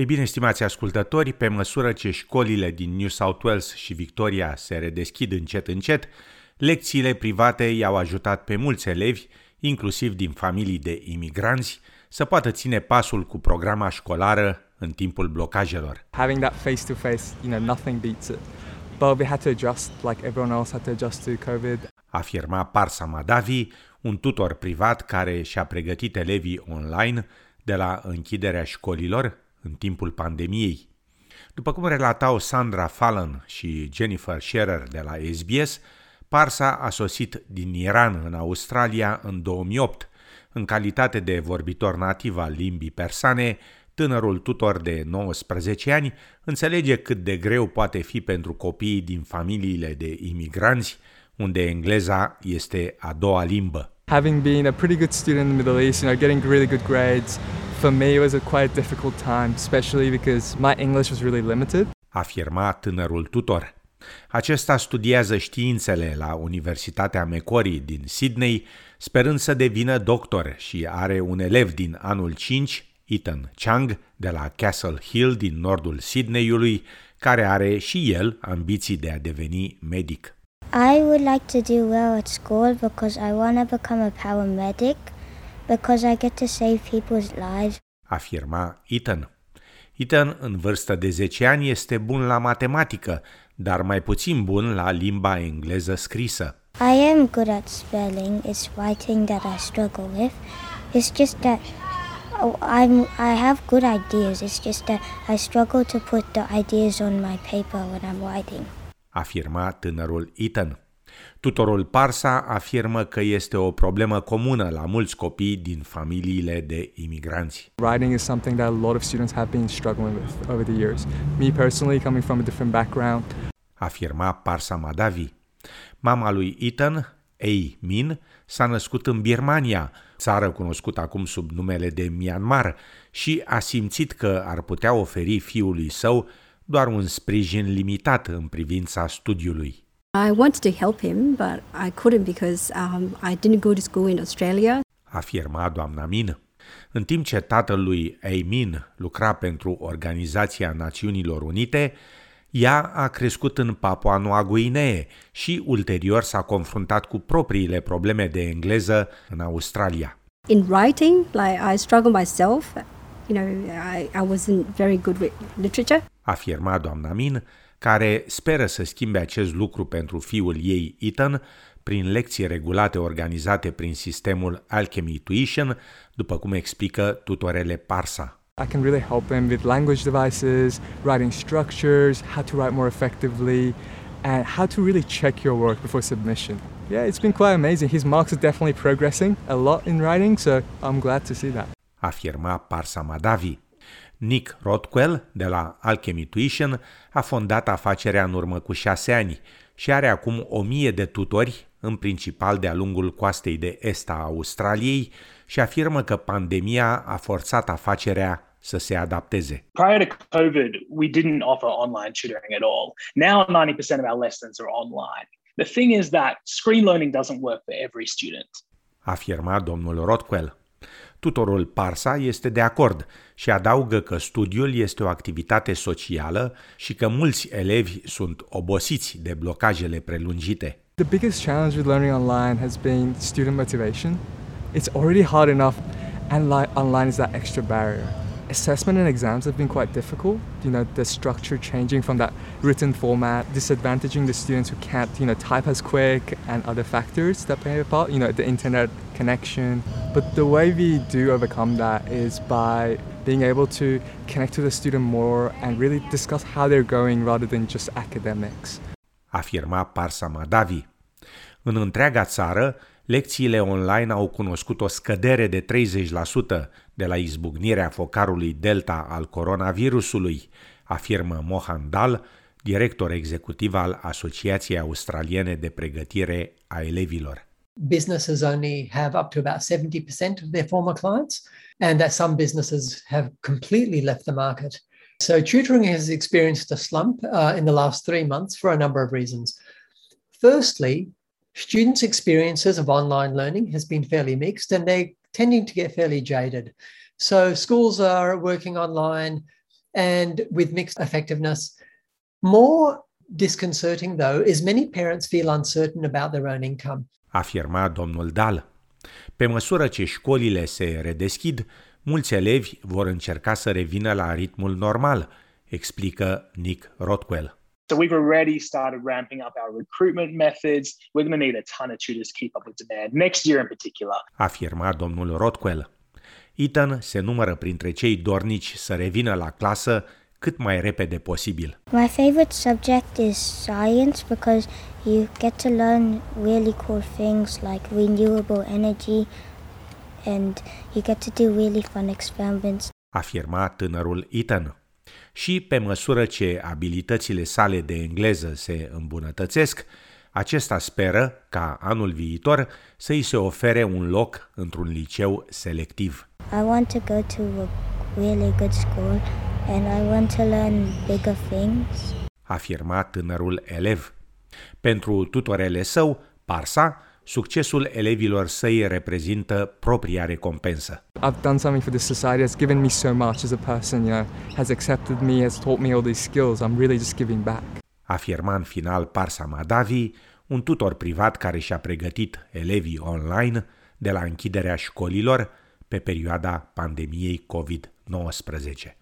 Ei bine, stimați ascultători, pe măsură ce școlile din New South Wales și Victoria se redeschid încet încet, lecțiile private i-au ajutat pe mulți elevi, inclusiv din familii de imigranți, să poată ține pasul cu programa școlară în timpul blocajelor. Having that face-to-face, you know, nothing beats it. But we had to adjust, like everyone else had to adjust to COVID. Afirma Parsa Madavi, un tutor privat care și-a pregătit elevii online de la închiderea școlilor în timpul pandemiei. După cum relatau Sandra Fallon și Jennifer Scherer de la SBS, Parsa a sosit din Iran în Australia în 2008. În calitate de vorbitor nativ al limbii persane, tânărul tutor de 19 ani înțelege cât de greu poate fi pentru copiii din familiile de imigranți, unde engleza este a doua limbă. Having been a pretty good student in the Middle East, you know, getting really good grades, for me it was a quite a difficult time, especially because my English was really limited. Afirma tânărul tutor. Acesta studiază științele la Universitatea Macquarie din Sydney, sperând să devină doctor și are un elev din anul 5, Ethan Chang, de la Castle Hill din nordul Sydneyului, care are și el ambiții de a deveni medic. I would like to do well at school because I want to become a paramedic because I get to save people's lives. Afirma Ethan. Ethan, în vârstă de 10 ani, este bun la matematică, dar mai puțin bun la limba engleză scrisă. I am good at spelling. It's writing that I struggle with. It's just that oh, I'm I have good ideas. It's just that I struggle to put the ideas on my paper when I'm writing. Afirma tânărul Ethan. Tutorul Parsa afirmă că este o problemă comună la mulți copii din familiile de imigranți. Writing is something that a lot of students have been struggling with over the years. Me personally, coming from a different background, Afirma Parsa Madavi. Mama lui Ethan, Ei Min, s-a născut în Birmania, țară cunoscută acum sub numele de Myanmar, și a simțit că ar putea oferi fiului său doar un sprijin limitat în privința studiului. I wanted to help him, but I couldn't because um, I didn't go to school in Australia. afirma doamna Min. În timp ce tatălui Eimin lucra pentru Organizația Națiunilor Unite, ea a crescut în Papua Noua Guinee și ulterior s-a confruntat cu propriile probleme de engleză în Australia. In writing, like I struggle myself. You know, I, I wasn't very good with literature. Afirma doamna Min, care speră să schimbe acest lucru pentru fiul ei Ethan prin lecții regulate organizate prin sistemul Alchemy Tuition, după cum explică tutorele Parsa. I can really help him with language devices, writing structures, how to write more effectively, and how to really check your work before submission. Yeah, it's been quite amazing. His marks are definitely progressing a lot in writing, so I'm glad to see that. afirma Parsa Madavi. Nick Rothwell, de la Alchemy Tuition, a fondat afacerea în urmă cu șase ani și are acum o mie de tutori, în principal de-a lungul coastei de est a Australiei, și afirmă că pandemia a forțat afacerea să se adapteze. Prior to COVID, we didn't offer online tutoring at all. Now 90% of our lessons are online. The thing is that screen learning doesn't work for every student. afirma domnul Rothwell. Tutorul Parsa este de acord și adaugă că studiul este o activitate socială și că mulți elevi sunt obosiți de blocajele prelungite. The biggest challenge with learning online has been student motivation. It's already hard enough, and li- online is that extra barrier. Assessment and exams have been quite difficult. You know, the structure changing from that written format, disadvantaging the students who can't, you know, type as quick, and other factors that play a part. You know, the internet connection. But the way we do overcome that is by being able to connect to the student more and really discuss how they're going rather than just academics. afirma Parsa Madavi. În întreaga țară, lecțiile online au cunoscut o scădere de 30% de la izbucnirea focarului Delta al coronavirusului, afirmă Mohan Dal, director executiv al Asociației Australiene de Pregătire a Elevilor. Businesses only have up to about 70% of their former clients, and that some businesses have completely left the market. So, tutoring has experienced a slump uh, in the last three months for a number of reasons. Firstly, students' experiences of online learning has been fairly mixed, and they're tending to get fairly jaded. So, schools are working online, and with mixed effectiveness. More disconcerting, though, is many parents feel uncertain about their own income. Afirma domnul Dal. Pe măsură ce școlile se redeschid, mulți elevi vor încerca să revină la ritmul normal, explică Nick Rothwell. So we've already started ramping up our recruitment methods. We're going to need a ton of tutors to keep up with demand next year in particular. Afirma domnul Rothwell. Ethan se numără printre cei dornici să revină la clasă cât mai repede posibil. My favorite subject is science because you get to learn really cool things like renewable energy and you get to do really fun experiments. Afirma tânărul Ethan. Și pe măsură ce abilitățile sale de engleză se îmbunătățesc, acesta speră ca anul viitor să îi se ofere un loc într-un liceu selectiv. I want to go to a really good school and I want to learn bigger things. Afirma tânărul elev. Pentru tutorele său, Parsa, succesul elevilor săi reprezintă propria recompensă. I've done something for this society. It's given me so much as a person, you know, has accepted me, has taught me all these skills. I'm really just giving back. Afirma în final Parsa Madavi, un tutor privat care și-a pregătit elevii online de la închiderea școlilor pe perioada pandemiei COVID-19.